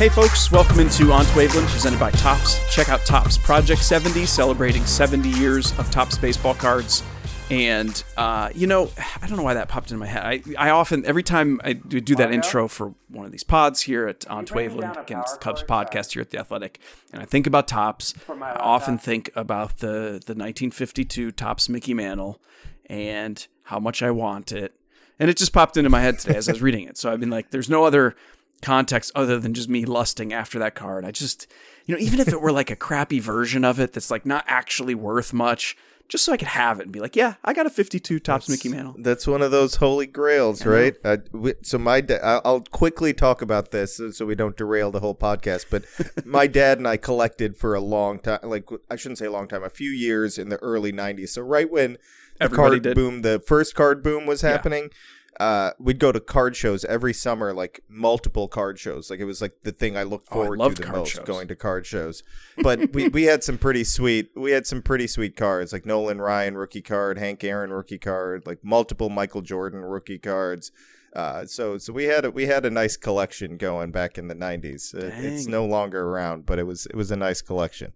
Hey folks, welcome into On Waveland, presented by Topps. Check out Topps Project 70, celebrating 70 years of Topps baseball cards. And uh, you know, I don't know why that popped into my head. I, I often, every time I do, do that intro for one of these pods here at On Waveland, again, it's the Cubs podcast here at the Athletic, and I think about Topps. I often think about the the 1952 Topps Mickey Mantle and how much I want it. And it just popped into my head today as I was reading it. So I've been like, there's no other context other than just me lusting after that card. I just, you know, even if it were like a crappy version of it that's like not actually worth much, just so I could have it and be like, yeah, I got a 52 Topps Mickey Mantle. That's one of those holy grails, right? Uh, we, so my da- I- I'll quickly talk about this so- so we don't derail the whole podcast. But my dad and I collected for a long time, like I shouldn't say a long time, a few years in the early '90s. So right when the Everybody card did. boom, the first card boom was happening. Uh, we'd go to card shows every summer, like multiple card shows. Like it was like the thing I looked Oh, I forward to the most, shows. going to card shows. But we, we had some pretty sweet we had some pretty sweet cards, like Nolan Ryan rookie card, Hank Aaron rookie card, like multiple Michael Jordan rookie cards. Uh, so so we had a, we had a nice collection going back in the '90s. Uh, it's no longer around, but it was it was a nice collection.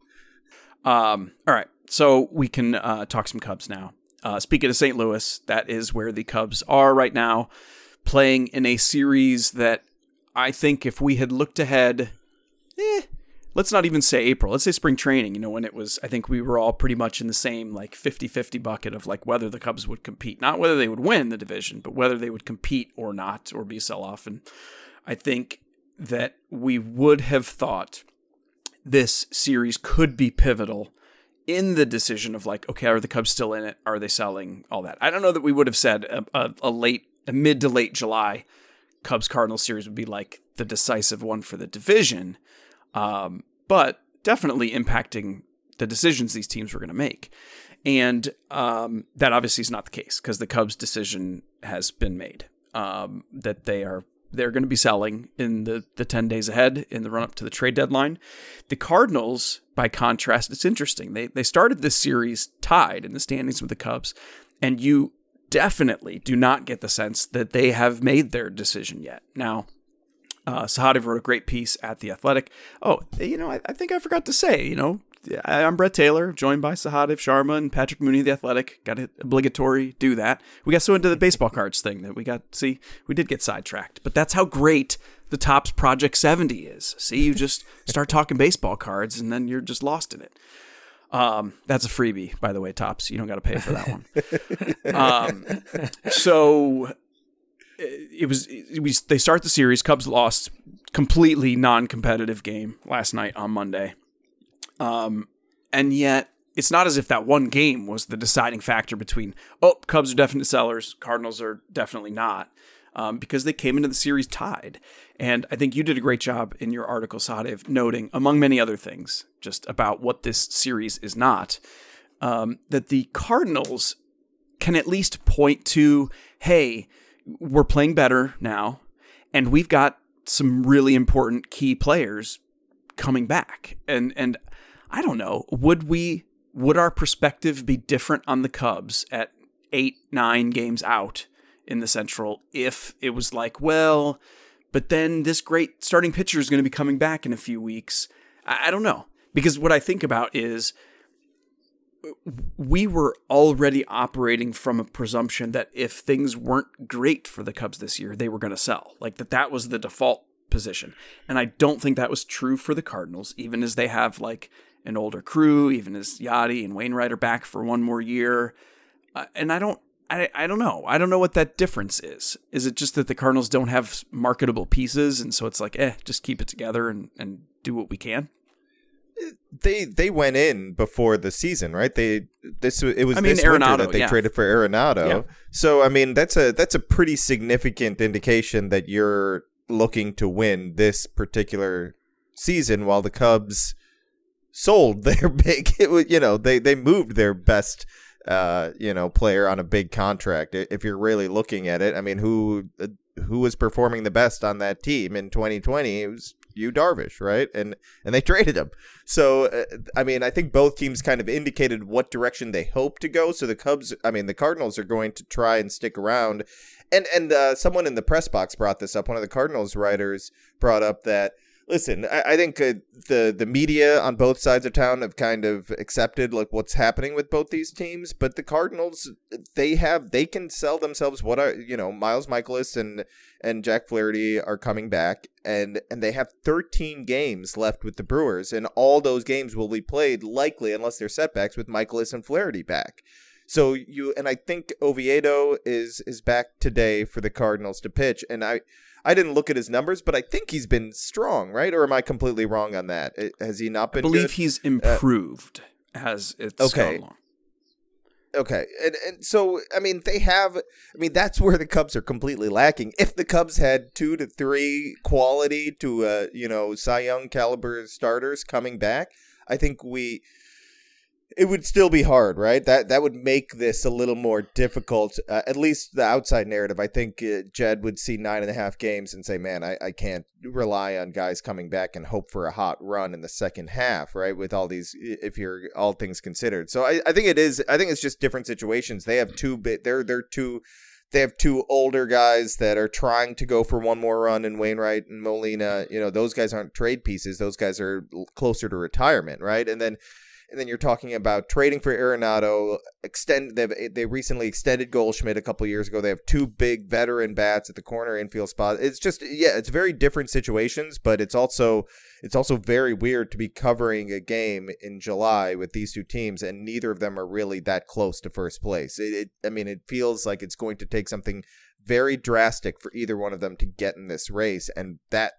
Um, all right, so we can uh, talk some Cubs now. Uh, speaking of St. Louis, that is where the Cubs are right now, playing in a series that I think if we had looked ahead, eh, let's not even say April, let's say spring training, you know, when it was, I think we were all pretty much in the same like 50 50 bucket of like whether the Cubs would compete, not whether they would win the division, but whether they would compete or not or be sell off. And I think that we would have thought this series could be pivotal in the decision of like, okay, are the Cubs still in it? Are they selling all that? I don't know that we would have said a, a, a late, a mid to late July Cubs Cardinals series would be like the decisive one for the division, um, but definitely impacting the decisions these teams were going to make. And um, that obviously is not the case because the Cubs' decision has been made um, that they are they're going to be selling in the, the 10 days ahead in the run up to the trade deadline. The Cardinals, by contrast, it's interesting. They, they started this series tied in the standings with the Cubs, and you definitely do not get the sense that they have made their decision yet. Now, uh, Sahadev wrote a great piece at The Athletic. Oh, you know, I, I think I forgot to say, you know, I'm Brett Taylor, joined by Sahadev Sharma and Patrick Mooney, of The Athletic. Got it obligatory do that. We got so into the baseball cards thing that we got, see, we did get sidetracked. But that's how great the Topps Project 70 is. See, you just start talking baseball cards and then you're just lost in it. Um, that's a freebie, by the way, Topps. You don't got to pay for that one. um, so it was it was they start the series. Cubs lost completely non-competitive game last night on Monday, um, and yet it's not as if that one game was the deciding factor between oh Cubs are definite sellers, Cardinals are definitely not, um, because they came into the series tied. And I think you did a great job in your article, Sahadev, noting among many other things just about what this series is not, um, that the Cardinals can at least point to hey we're playing better now, and we've got some really important key players coming back. And and I don't know, would we would our perspective be different on the Cubs at 8 9 games out in the Central if it was like, well, but then this great starting pitcher is going to be coming back in a few weeks. I, I don't know. Because what I think about is we were already operating from a presumption that if things weren't great for the Cubs this year, they were going to sell. Like that that was the default position. And I don't think that was true for the Cardinals, even as they have like an older crew, even as Yadi and Wainwright are back for one more year. Uh, and I don't I, I don't know. I don't know what that difference is. Is it just that the Cardinals don't have marketable pieces and so it's like, eh, just keep it together and, and do what we can? they they went in before the season, right? They this it was I mean, this Arenado, winter that they yeah. traded for Arenado. Yeah. So I mean, that's a that's a pretty significant indication that you're looking to win this particular season, while the Cubs sold their big, it was, you know, they they moved their best. Uh, you know, player on a big contract. If you're really looking at it, I mean, who uh, who was performing the best on that team in 2020? It was Yu, Darvish, right? And and they traded him. So, uh, I mean, I think both teams kind of indicated what direction they hope to go. So the Cubs, I mean, the Cardinals are going to try and stick around. And and uh, someone in the press box brought this up. One of the Cardinals writers brought up that listen, I, I think uh, the the media on both sides of town have kind of accepted like what's happening with both these teams, but the Cardinals they have they can sell themselves what are you know Miles Mikolas and and Jack Flaherty are coming back, and and they have 13 games left with the Brewers, and all those games will be played likely unless there's setbacks with Michaelis and Flaherty back. So you and I think Oviedo is is back today for the Cardinals to pitch, and I I didn't look at his numbers, but I think he's been strong, right? Or am I completely wrong on that? Has he not been? I believe good? he's improved as it's Okay. gone along. Okay, and and so I mean they have. I mean that's where the Cubs are completely lacking. If the Cubs had two to three quality to uh you know Cy Young caliber starters coming back, I think we. It would still be hard, right? That that would make this a little more difficult. Uh, at least the outside narrative. I think uh, Jed would see nine and a half games and say, "Man, I, I can't rely on guys coming back and hope for a hot run in the second half, right? With all these, if you're all things considered. So I, I think it is. I think it's just different situations. They have two bit. They're they're two. They have two older guys that are trying to go for one more run in Wainwright and Molina. You know, those guys aren't trade pieces. Those guys are closer to retirement, right? And then and then you're talking about trading for Arenado. Extend they eh, they recently extended Goldschmidt a couple years ago. They have two big veteran bats at the corner infield spot. It's just yeah, it's very different situations, but it's also it's also very weird to be covering a game in July with these two teams, and neither of them are really that close to first place. It, it I mean, it feels like it's going to take something very drastic for either one of them to get in this race, and that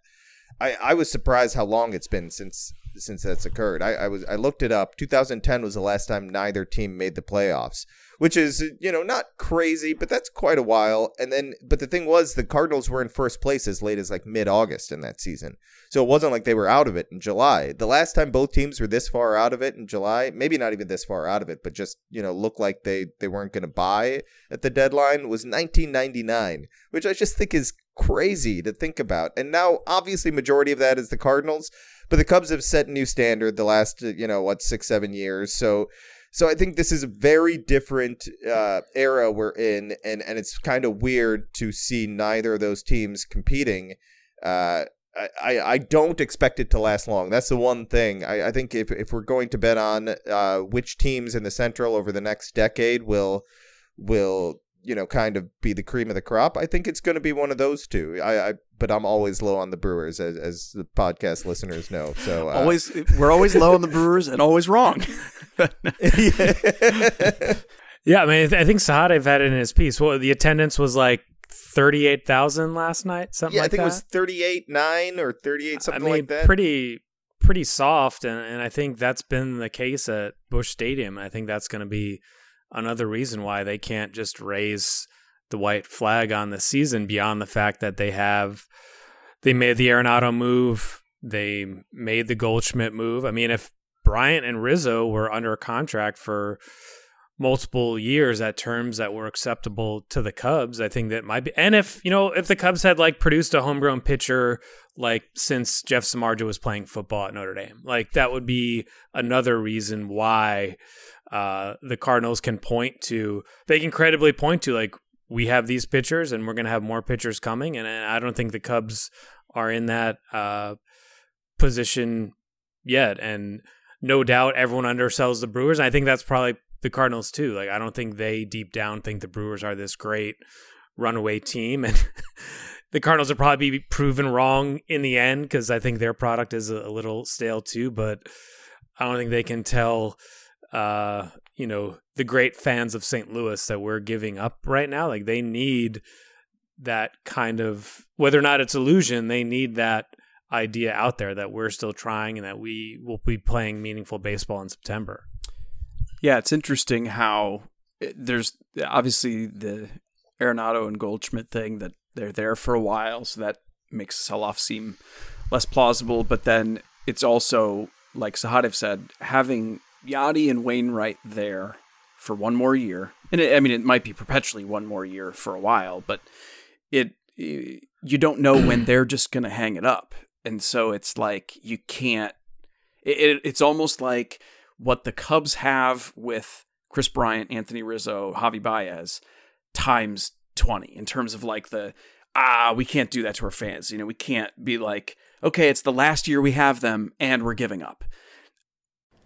I, I was surprised how long it's been since since that's occurred. I, I was I looked it up. 2010 was the last time neither team made the playoffs, which is you know not crazy, but that's quite a while. And then, but the thing was, the Cardinals were in first place as late as like mid August in that season, so it wasn't like they were out of it in July. The last time both teams were this far out of it in July, maybe not even this far out of it, but just you know looked like they they weren't going to buy at the deadline was 1999, which I just think is crazy to think about. And now, obviously, majority of that is the Cardinals, but the Cubs have set a new standard the last, uh, you know, what six, seven years. So, so I think this is a very different uh, era we're in, and and it's kind of weird to see neither of those teams competing. Uh, I, I I don't expect it to last long. That's the one thing. I, I think if, if we're going to bet on uh, which teams in the Central over the next decade will will you know kind of be the cream of the crop, I think it's going to be one of those two. I, I but I'm always low on the Brewers, as as the podcast listeners know. So uh, Always, we're always low on the Brewers and always wrong. Yeah, I mean, I th- I think Sahadev had it in his piece. Well, the attendance was like thirty-eight thousand last night, something yeah, like I think that. it was 38 9 or 38 something I mean, like that. pretty pretty soft, and, and I think that's been the case at Busch Stadium. I think that's going to be another reason why they can't just raise the white flag on the season beyond the fact that they have they made the Arenado move, they made the Goldschmidt move. I mean, if Bryant and Rizzo were under a contract for multiple years at terms that were acceptable to the Cubs. I think that might be, and if you know, if the Cubs had like produced a homegrown pitcher like since Jeff Samardzija was playing football at Notre Dame, like that would be another reason why uh, the Cardinals can point to, they can credibly point to like we have these pitchers and we're going to have more pitchers coming, and I don't think the Cubs are in that uh, position yet, and no doubt everyone undersells the Brewers. I think that's probably the Cardinals too. Like I don't think they deep down think the Brewers are this great runaway team and the Cardinals will probably be proven wrong in the end because I think their product is a, little stale too, but I don't think they can tell uh, you know, the great fans of St. Louis that we're giving up right now. Like they need that kind of whether or not it's illusion, they need that idea out there that we're still trying and that we will be playing meaningful baseball in September. Yeah, it's interesting how eh, there's obviously the Arenado and Goldschmidt thing that they're there for a while, so that makes sell off seem less plausible. But then it's also, like Sahadev said, having Yadi and Wainwright there for one more year, and it, I mean, it might be perpetually one more year for a while, but it you don't know when they're just going to hang it up, and so it's like you can't. It, it's almost like what the Cubs have with Kris Bryant, Anthony Rizzo, Javi Baez times 20 in terms of like the ah, we can't do that to our fans. You know, we can't be like, okay, it's the last year we have them and we're giving up.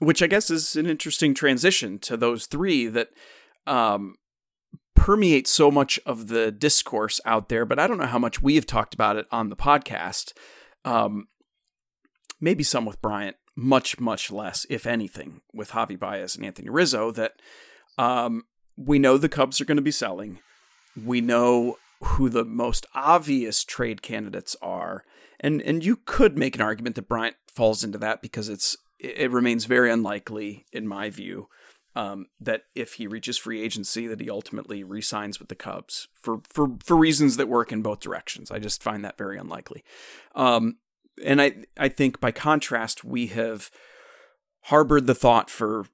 Which I guess is an interesting transition to those three that um, permeate so much of the discourse out there, but I don't know how much we have talked about it on the podcast. Um, maybe some with Bryant, much, much less, if anything, with Javi Baez and Anthony Rizzo, that um, we know the Cubs are going to be selling. We know who the most obvious trade candidates are. And and you could make an argument that Bryant falls into that because it's it remains very unlikely, in my view, um, that if he reaches free agency, that he ultimately re-signs with the Cubs for for for reasons that work in both directions. I just find that very unlikely. Um, and I I think by contrast, we have harbored the thought for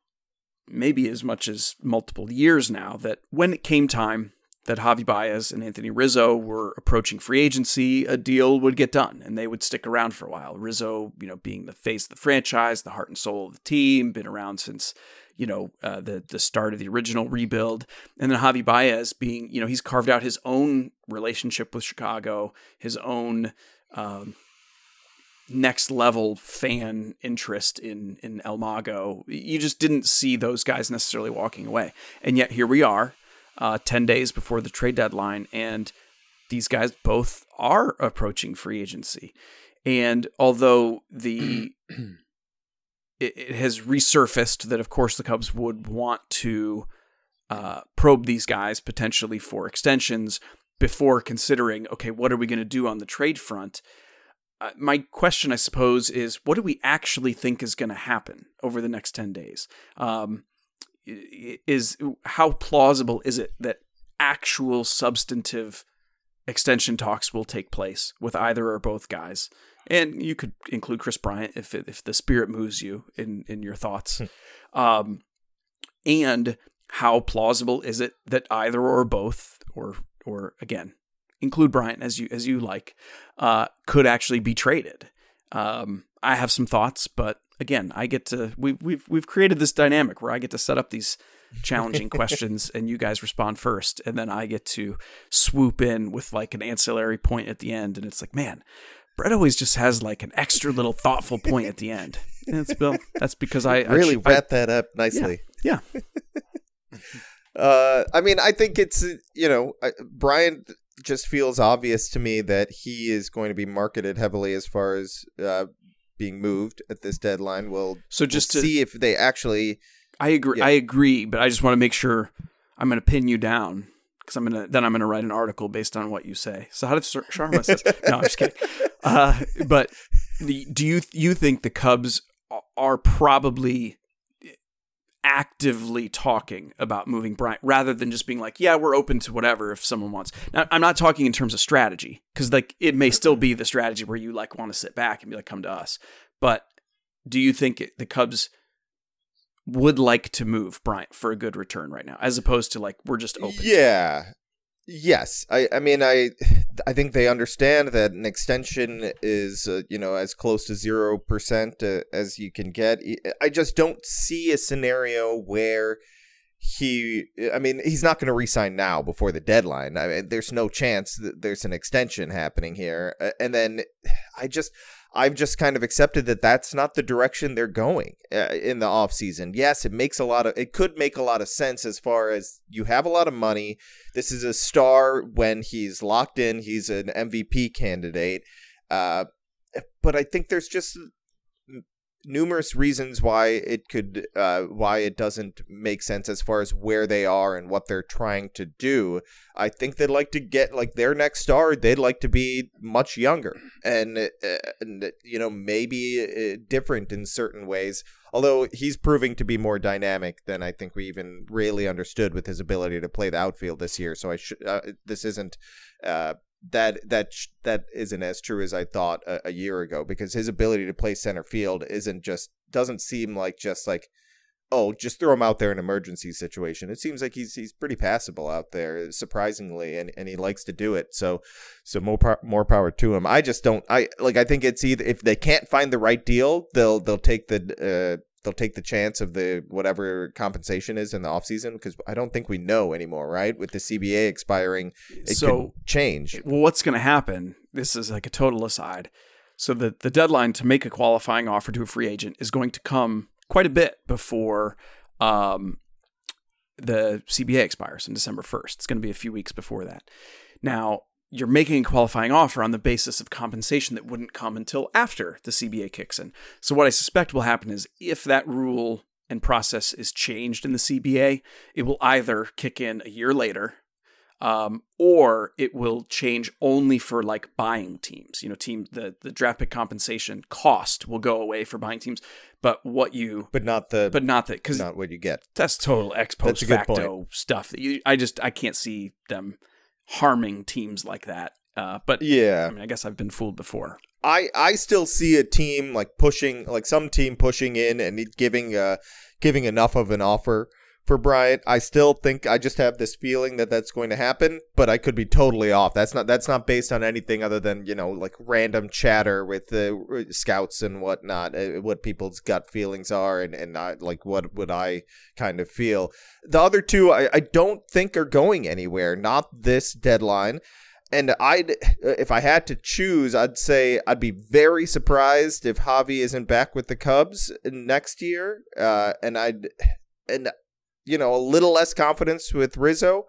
maybe as much as multiple years now that when it came time that Javi Baez and Anthony Rizzo were approaching free agency, a deal would get done and they would stick around for a while. Rizzo, you know, being the face of the franchise, the heart and soul of the team, been around since, you know, uh, the the start of the original rebuild, and then Javi Baez being, you know, he's carved out his own relationship with Chicago, his own. Um, next level fan interest in in El Mago. You just didn't see those guys necessarily walking away, and yet here we are uh, 10 days before the trade deadline. And these guys both are approaching free agency. And although the it, it, has resurfaced that, of course, the Cubs would want to uh, probe these guys potentially for extensions before considering, okay, what are we going to do on the trade front? Uh, my question, I suppose, is what do we actually think is going to happen over the next 10 days? Um, is how plausible is it that actual substantive extension talks will take place with either or both guys? And you could include Kris Bryant if if the spirit moves you in in your thoughts. Hmm. um, and how plausible is it that either or both, or or again, include Bryant as you as you like, uh, could actually be traded? Um, I have some thoughts, but again, I get to we we've we've created this dynamic where I get to set up these challenging questions and you guys respond first and then I get to swoop in with like an ancillary point at the end and it's like, man, Brett always just has like an extra little thoughtful point at the end. And it's Bill. That's because I really I, wrap that up nicely. Yeah. Uh, I mean, I think it's you know, I, Brian just feels obvious to me that he is going to be marketed heavily as far as uh, being moved at this deadline. We'll So just we'll to- see if they actually. I agree. Yeah. I agree, but I just want to make sure I'm going to pin you down because I'm gonna then I'm gonna write an article based on what you say. So how did Sharma says? No, I'm just kidding. Uh, but the, do you you think the Cubs are probably actively talking about moving Bryant rather than just being like, yeah, we're open to whatever if someone wants. Now, I'm not talking in terms of strategy because like it may still be the strategy where you like want to sit back and be like, come to us. But do you think it, the Cubs would like to move Bryant for a good return right now, as opposed to like we're just open? Yeah. Yes, I. I mean, I. I think they understand that an extension is, uh, you know, as close to zero percent uh, as you can get. I just don't see a scenario where he. I mean, he's not going to resign now before the deadline. I mean, there's no chance that there's an extension happening here. And then, I just. I've just kind of accepted that that's not the direction they're going uh, in the off season. Yes, it makes a lot of it could make a lot of sense as far as you have a lot of money. This is a star when he's locked in. He's an MVP candidate. Uh, but I think there's just numerous reasons why it could uh, why it doesn't make sense as far as where they are and what they're trying to do. I think they'd like to get like their next star. They'd like to be much younger and, uh, and you know maybe uh, different in certain ways. Although he's proving to be more dynamic than I think we even really understood with his ability to play the outfield this year. So I should uh, this isn't uh, that that that isn't as true as I thought a, a year ago because his ability to play center field isn't just doesn't seem like just like oh just throw him out there in emergency situation. It seems like he's he's pretty passable out there surprisingly and, and he likes to do it. So so more pow- more power to him. I just don't I like I think it's either if they can't find the right deal, they'll they'll take the uh they'll take the chance of the whatever compensation is in the offseason because I don't think we know anymore, right? With the CBA expiring, it So- could change. Well, what's going to happen? This is like a total aside. So the the deadline to make a qualifying offer to a free agent is going to come quite a bit before um, the CBA expires on December first. It's going to be a few weeks before that. Now you're making a qualifying offer on the basis of compensation that wouldn't come until after the CBA kicks in. So what I suspect will happen is if that rule and process is changed in the CBA, it will either kick in a year later um, or it will change only for like buying teams. You know, team the the draft pick compensation cost will go away for buying teams, but what you but not the but not that because not what you get. that's total ex post facto stuff that you. I just I can't see them harming teams like that. Uh, but Yeah. I mean, I guess I've been fooled before. I I still see a team like pushing like some team pushing in and giving uh giving enough of an offer for Bryant. I still think I just have this feeling that that's going to happen, but I could be totally off. That's not that's not based on anything other than you know like random chatter with the scouts and whatnot, uh, what people's gut feelings are, and and I, like what would I kind of feel. The other two I, I don't think are going anywhere. Not this deadline. And I'd, if I had to choose, I'd say I'd be very surprised if Javi isn't back with the Cubs next year. Uh, and I'd, and you know, a little less confidence with Rizzo,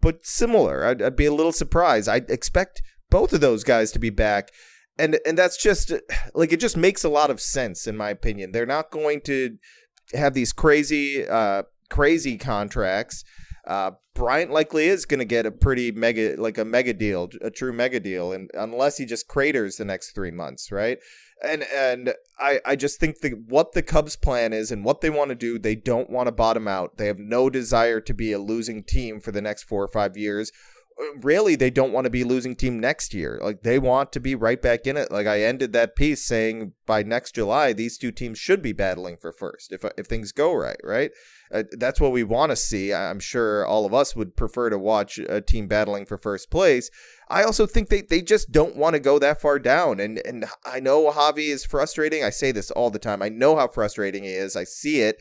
but similar. I'd, I'd be a little surprised. I'd expect both of those guys to be back. And, and that's just like it just makes a lot of sense in my opinion. They're not going to have these crazy, uh, crazy contracts. Uh, Bryant likely is going to get a pretty mega, like a mega deal, a true mega deal, and unless he just craters the next three months, right? And and I I just think that what the Cubs' plan is and what they want to do, they don't want to bottom out. They have no desire to be a losing team for the next four or five years. Really they don't want to be losing team next year. Like they want to be right back in it. Like I ended that piece saying by next July these two teams should be battling for first if if things go right, right? Uh, that's what we want to see. I'm sure all of us would prefer to watch a team battling for first place. I also think they, they just don't want to go that far down. And and I know Javi is frustrating. I say this all the time. I know how frustrating he is. I see it.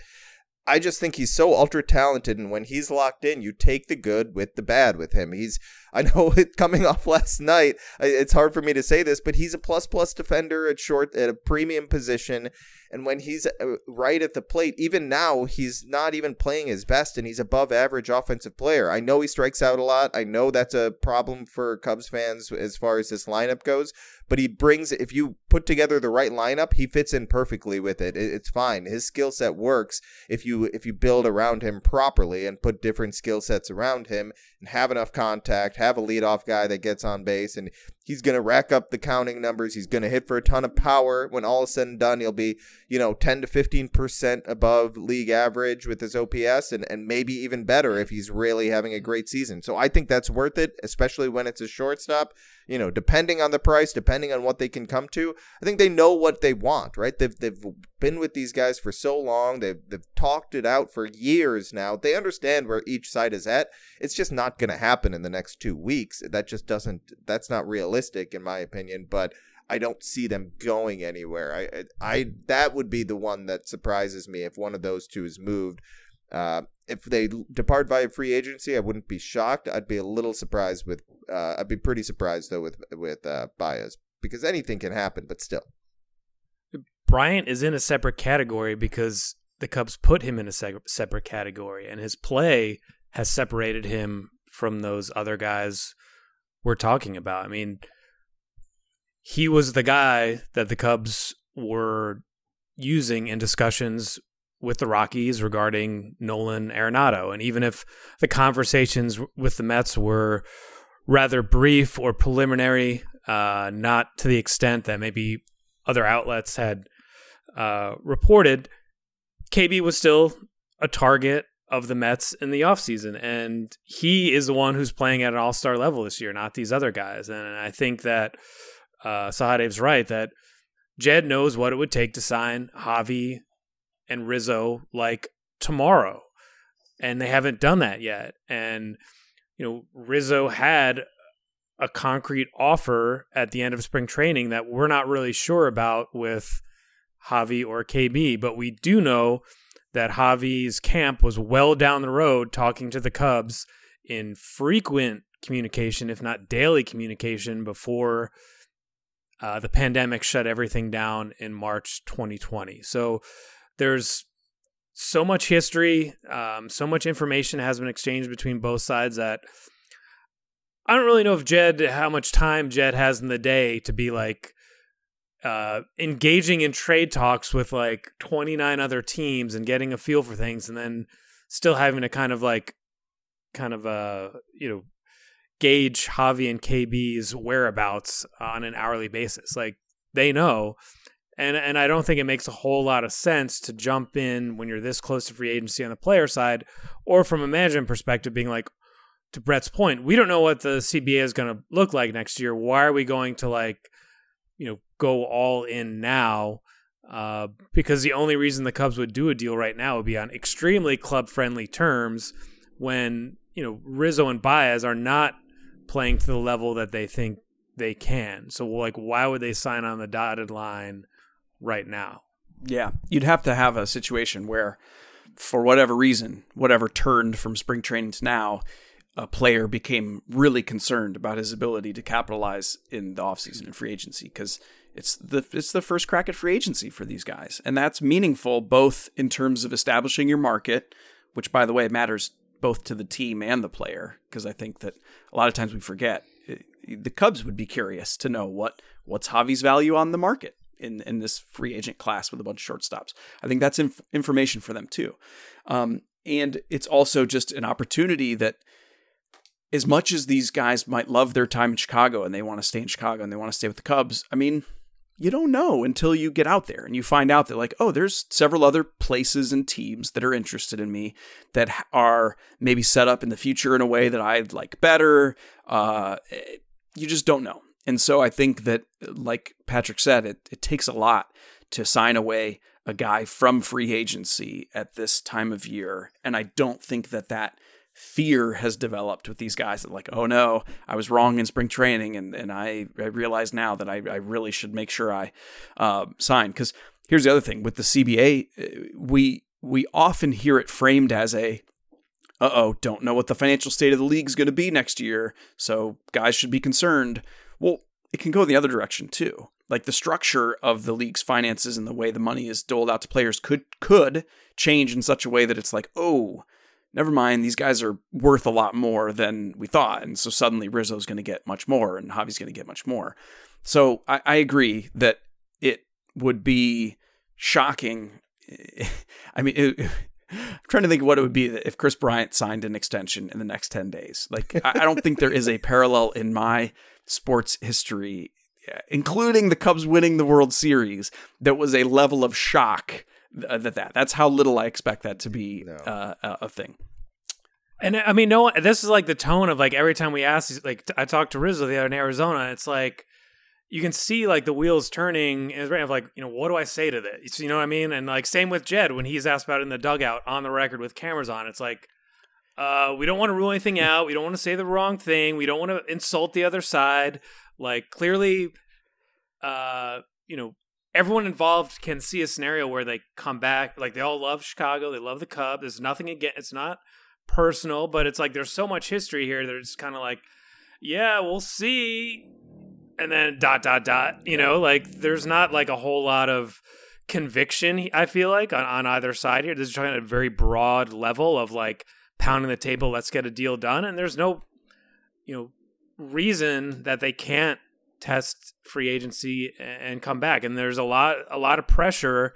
I just think he's so ultra talented, and when he's locked in, you take the good with the bad with him. He's, I know it coming off last night, it's hard for me to say this, but he's a plus plus defender at short at a premium position, and when he's uh, right at the plate, even now, he's not even playing his best, and he's above average offensive player. I know he strikes out a lot. I know that's a problem for Cubs fans as far as this lineup goes, but he brings if you put together the right lineup, he fits in perfectly with it. It's fine. His skill set works if you if you build around him properly and put different skill sets around him and have enough contact, have a leadoff guy that gets on base and he's going to rack up the counting numbers. He's going to hit for a ton of power. When all is said and done, he'll be, you know, 10 to 15% above league average with his OPS and, and maybe even better if he's really having a great season. So I think that's worth it, especially when it's a shortstop. You know, depending on the price, depending on what they can come to, I think they know what they want, right? They've, they've been with these guys for so long. They've, they've talked it out for years now. They understand where each side is at. It's just not going to happen in the next two weeks. That just doesn't, that's not realistic in my opinion, but I don't see them going anywhere. I, I, I that would be the one that surprises me if one of those two is moved. Uh, if they depart via free agency, I wouldn't be shocked. I'd be a little surprised with. Uh, I'd be pretty surprised though with with uh, Baez because anything can happen, but still. Bryant is in a separate category because the Cubs put him in a se- separate category, and his play has separated him from those other guys we're talking about. I mean, he was the guy that the Cubs were using in discussions with the Rockies regarding Nolan Arenado. And even if the conversations with the Mets were rather brief or preliminary, uh, not to the extent that maybe other outlets had uh, reported, KB was still a target of the Mets in the offseason. And he is the one who's playing at an all star level this year, not these other guys. And I think that uh, Sahadev's right that Jed knows what it would take to sign Javi and Rizzo like tomorrow. And they haven't done that yet. And, you know, Rizzo had a concrete offer at the end of spring training that we're not really sure about with Javi or KB, but we do know that Javi's camp was well down the road talking to the Cubs in frequent communication, if not daily communication, before uh, the pandemic shut everything down in March 2020. So there's so much history, um, so much information has been exchanged between both sides that I don't really know if Jed, how much time Jed has in the day to be like, uh, engaging in trade talks with like 29 other teams and getting a feel for things and then still having to kind of like kind of uh you know gauge Javi and KB's whereabouts on an hourly basis. Like they know. And and I don't think it makes a whole lot of sense to jump in when you're this close to free agency on the player side or from a management perspective being like to Brett's point we don't know what the CBA is going to look like next year. Why are we going to like you know go all in now uh, because the only reason the Cubs would do a deal right now would be on extremely club friendly terms when you know Rizzo and Baez are not playing to the level that they think they can. So like why would they sign on the dotted line right now? Yeah, you'd have to have a situation where for whatever reason, whatever turned from spring training to now, a player became really concerned about his ability to capitalize in the offseason and free agency because it's the it's the first crack at free agency for these guys. And that's meaningful both in terms of establishing your market, which by the way matters both to the team and the player because I think that a lot of times we forget the Cubs would be curious to know what what's Javi's value on the market in in this free agent class with a bunch of shortstops. I think that's inf- information for them too. Um, and it's also just an opportunity that as much as these guys might love their time in Chicago and they want to stay in Chicago and they want to stay with the Cubs, I mean, you don't know until you get out there and you find out that like oh there's several other places and teams that are interested in me that are maybe set up in the future in a way that I'd like better uh, you just don't know. And so I think that like Patrick said it, it takes a lot to sign away a guy from free agency at this time of year. And I don't think that that fear has developed with these guys that like, oh no, I was wrong in spring training, and and I, I realize now that I, I really should make sure I uh, sign. Because here's the other thing with the CBA, uh, we we often hear it framed as a uh oh, don't know what the financial state of the league is going to be next year, so guys should be concerned. Well, it can go the other direction too. Like the structure of the league's finances and the way the money is doled out to players could could change in such a way that it's like, oh, never mind, these guys are worth a lot more than we thought. And so suddenly Rizzo's going to get much more and Javi's going to get much more. So I, I agree that it would be shocking. I mean, it, I'm trying to think of what it would be if Kris Bryant signed an extension in the next 10 days. Like, I, I don't think there is a parallel in my sports history, including the Cubs winning the World Series, that was a level of shock uh, that that that's how little I expect that to be no. uh, a thing. And I mean, no, this is like the tone of like every time we ask, like I talked to Rizzo the other in Arizona. It's like you can see like the wheels turning, and it's of like you know what do I say to this? You know what I mean? And like same with Jed when he's asked about it in the dugout on the record with cameras on. It's like uh, we don't want to rule anything out. We don't want to say the wrong thing. We don't want to insult the other side. Like clearly, uh, you know, everyone involved can see a scenario where they come back. Like they all love Chicago, they love the Cub. There's nothing again. It's not personal, but it's like there's so much history here. They're just kind of like, yeah, we'll see, and then dot dot dot. You know, like there's not like a whole lot of conviction. I feel like on, on either side here. This is trying a very broad level of like pounding the table. Let's get a deal done, and there's no, you know, reason that they can't test free agency and come back. And there's a lot a lot of pressure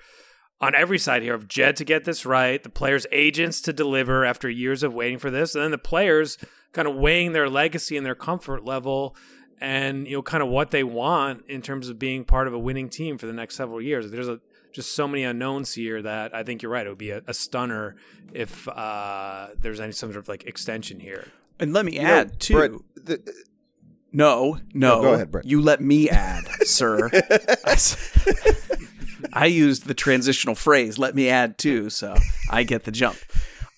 on every side here of Jed to get this right, the players' agents to deliver after years of waiting for this, and then the players kind of weighing their legacy and their comfort level and you know kind of what they want in terms of being part of a winning team for the next several years. There's a just so many unknowns here that I think you're right. It would be a, a stunner if uh, there's any some sort of like extension here. And let me you add know, too. Brett, the, no, no. no go ahead, Brett. You let me add, sir. I, I used the transitional phrase, let me add too, so I get the jump.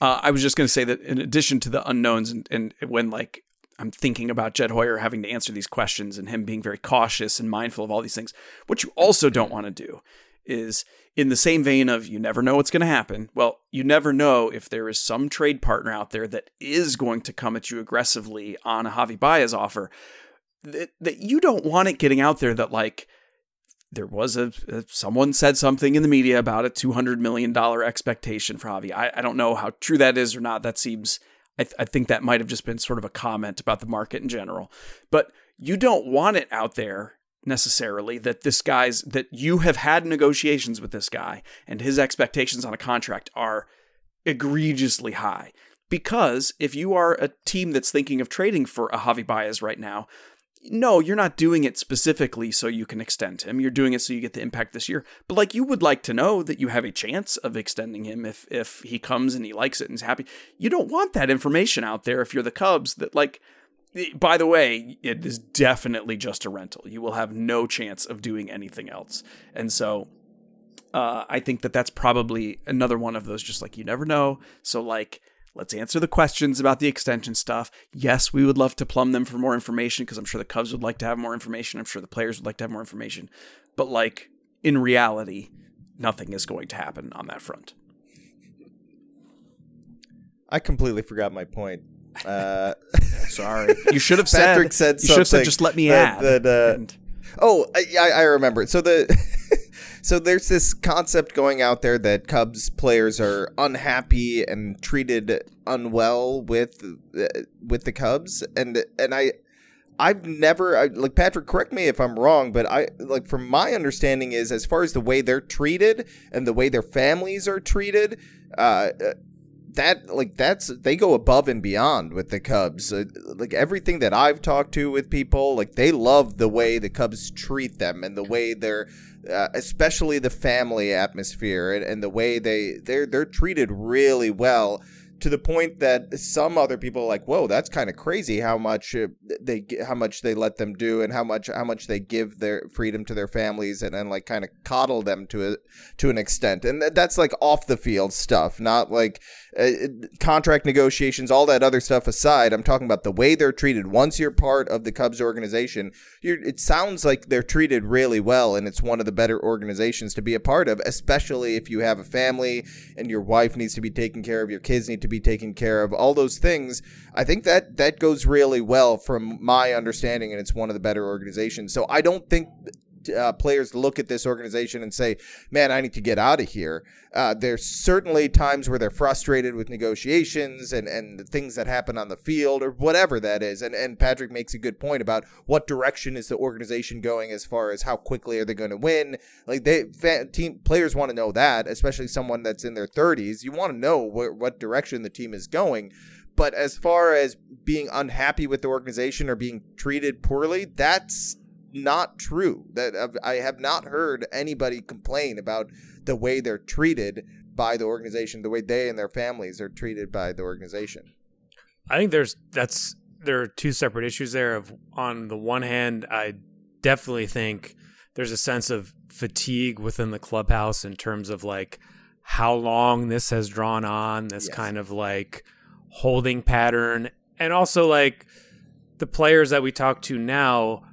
Uh, I was just going to say that in addition to the unknowns and, and when like I'm thinking about Jed Hoyer having to answer these questions and him being very cautious and mindful of all these things, what you also don't want to do is in the same vein of you never know what's going to happen. Well, you never know if there is some trade partner out there that is going to come at you aggressively on a Javi Baez offer that, that you don't want it getting out there that like there was a, a, someone said something in the media about a two hundred million dollar expectation for Javi. I, I don't know how true that is or not. That seems I, th- I think that might have just been sort of a comment about the market in general. But you don't want it out there necessarily that this guy's that you have had negotiations with this guy and his expectations on a contract are egregiously high. Because if you are a team that's thinking of trading for a Javi Baez right now, no, you're not doing it specifically so you can extend him. You're doing it so you get the impact this year. But like you would like to know that you have a chance of extending him if if he comes and he likes it and is happy. You don't want that information out there if you're the Cubs that like by the way, it is definitely just a rental. You will have no chance of doing anything else. And so uh, I think that that's probably another one of those just like you never know. So like Let's answer the questions about the extension stuff. Yes, we would love to plumb them for more information because I'm sure the Cubs would like to have more information. I'm sure the players would like to have more information. But, like, in reality, nothing is going to happen on that front. I completely forgot my point. Uh, Sorry, you should have said. Patrick said something. you should have said, "Just let me that, add." That, uh. Oh, I, I remember it. So the so there's this concept going out there that Cubs players are unhappy and treated unwell with uh, with the Cubs, and and I I've never I, like Patrick. Correct me if I'm wrong, but I like from my understanding is as far as the way they're treated and the way their families are treated. Uh, that like that's they go above and beyond with the Cubs. Uh, like everything that I've talked to with people, like they love the way the Cubs treat them and the way they're uh, especially the family atmosphere and, and the way they they're they're treated really well to the point that some other people are like, "Whoa, that's kind of crazy how much uh, they how much they let them do and how much how much they give their freedom to their families and then like kind of coddle them to a to an extent." And that's like off the field stuff, not like uh, contract negotiations, all that other stuff aside. I'm talking about the way they're treated. Once you're part of the Cubs organization, it sounds like they're treated really well, and it's one of the better organizations to be a part of, especially if you have a family and your wife needs to be taken care of, your kids need to be taken care of, all those things. I think that that goes really well from my understanding, and it's one of the better organizations. So I don't think uh, players look at this organization and say, "Man, I need to get out of here." Uh, there's certainly times where they're frustrated with negotiations and and the things that happen on the field or whatever that is. And and Patrick makes a good point about what direction is the organization going as far as how quickly are they going to win. Like they fan, team players want to know that, especially someone that's in their 30s. You want to know wh- what direction the team is going. But as far as being unhappy with the organization or being treated poorly, that's not true. That I have not heard anybody complain about the way they're treated by the organization, the way they and their families are treated by the organization. I think there's that's there are two separate issues there. Of on the one hand, I definitely think there's a sense of fatigue within the clubhouse in terms of like how long this has drawn on, this yes. kind of like holding pattern, and also like the players that we talk to now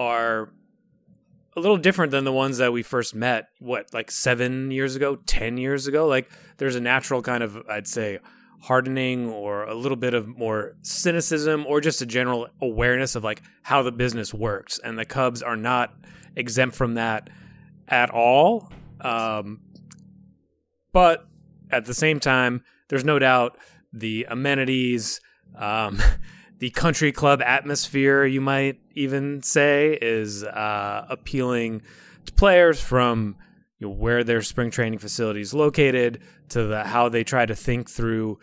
are a little different than the ones that we first met what like 7 years ago 10 years ago? Like there's a natural kind of i'd say hardening or a little bit of more cynicism or just a general awareness of like how the business works. And the cubs are not exempt from that at all. Um, but at the same time there's no doubt the amenities um, the country club atmosphere, you might even say, is uh, appealing to players from you know, where their spring training facility is located to the, how they try to think through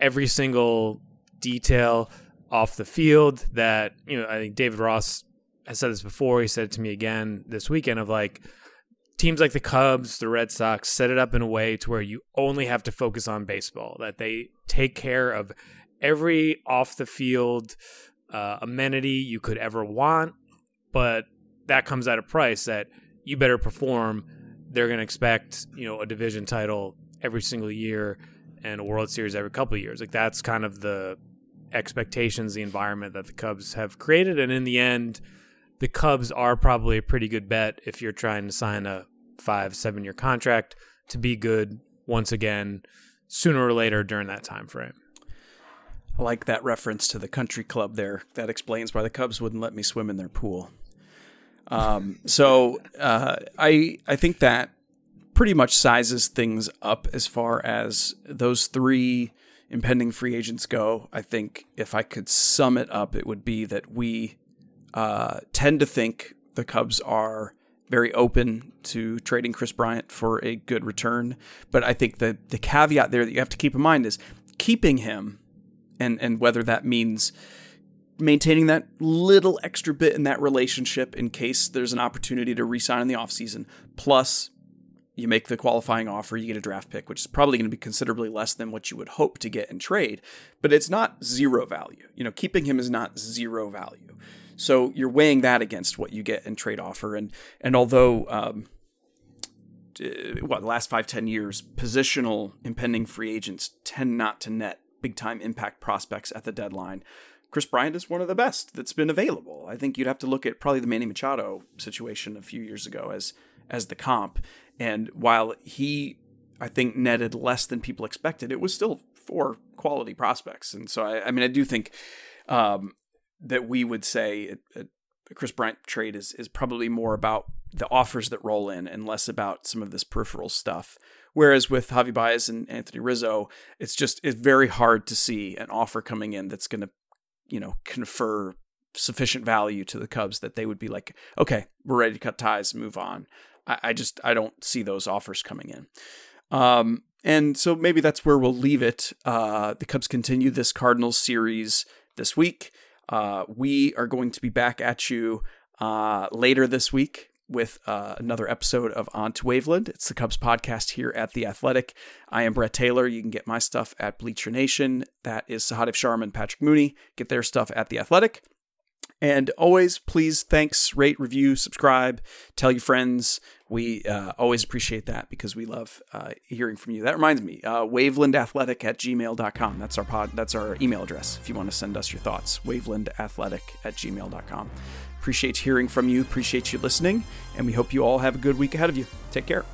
every single detail off the field. That you know, I think David Ross has said this before. He said it to me again this weekend of like teams like the Cubs, the Red Sox set it up in a way to where you only have to focus on baseball. That they take care of every off the field uh, amenity you could ever want, but that comes at a price that you better perform. They're going to expect you know a division title every single year and a World Series every couple of years. Like that's kind of the expectations, the environment that the Cubs have created, and in the end, the Cubs are probably a pretty good bet if you're trying to sign a five, seven year contract to be good once again sooner or later during that time frame. Like that reference to the country club there. That explains why the Cubs wouldn't let me swim in their pool. Um, so uh, I I think that pretty much sizes things up as far as those three impending free agents go. I think if I could sum it up, it would be that we uh, tend to think the Cubs are very open to trading Kris Bryant for a good return. But I think that the caveat there that you have to keep in mind is keeping him and and whether that means maintaining that little extra bit in that relationship in case there's an opportunity to resign in the offseason. Plus, you make the qualifying offer, you get a draft pick, which is probably going to be considerably less than what you would hope to get in trade, but it's not zero value. You know, keeping him is not zero value. So you're weighing that against what you get in trade offer, and and although um, what the last five ten years, positional impending free agents tend not to net big time impact prospects at the deadline. Kris Bryant is one of the best that's been available. I think you'd have to look at probably the Manny Machado situation a few years ago as as the comp. And while he, I think, netted less than people expected, it was still four quality prospects. And so, I, I mean, I do think um, that we would say a, a Kris Bryant trade is is probably more about the offers that roll in and less about some of this peripheral stuff. Whereas with Javy Baez and Anthony Rizzo, it's just it's very hard to see an offer coming in that's going to, you know, confer sufficient value to the Cubs that they would be like, okay, we're ready to cut ties, move on. I, I just I don't see those offers coming in. Um, and so maybe that's where we'll leave it. Uh, the Cubs continue this Cardinals series this week. Uh, we are going to be back at you uh, later this week with uh, another episode of On to Waveland. It's the Cubs podcast here at The Athletic. I am Brett Taylor. You can get my stuff at Bleacher Nation. That is Sahadev Sharma and Patrick Mooney. Get their stuff at The Athletic. And always, please, thanks, rate, review, subscribe, tell your friends. We uh, always appreciate that because we love uh, hearing from you. That reminds me, uh, wavelandathletic at gmail.com. That's our pod, that's our email address if you want to send us your thoughts. Wavelandathletic at gmail.com. Appreciate hearing from you, appreciate you listening, and we hope you all have a good week ahead of you. Take care.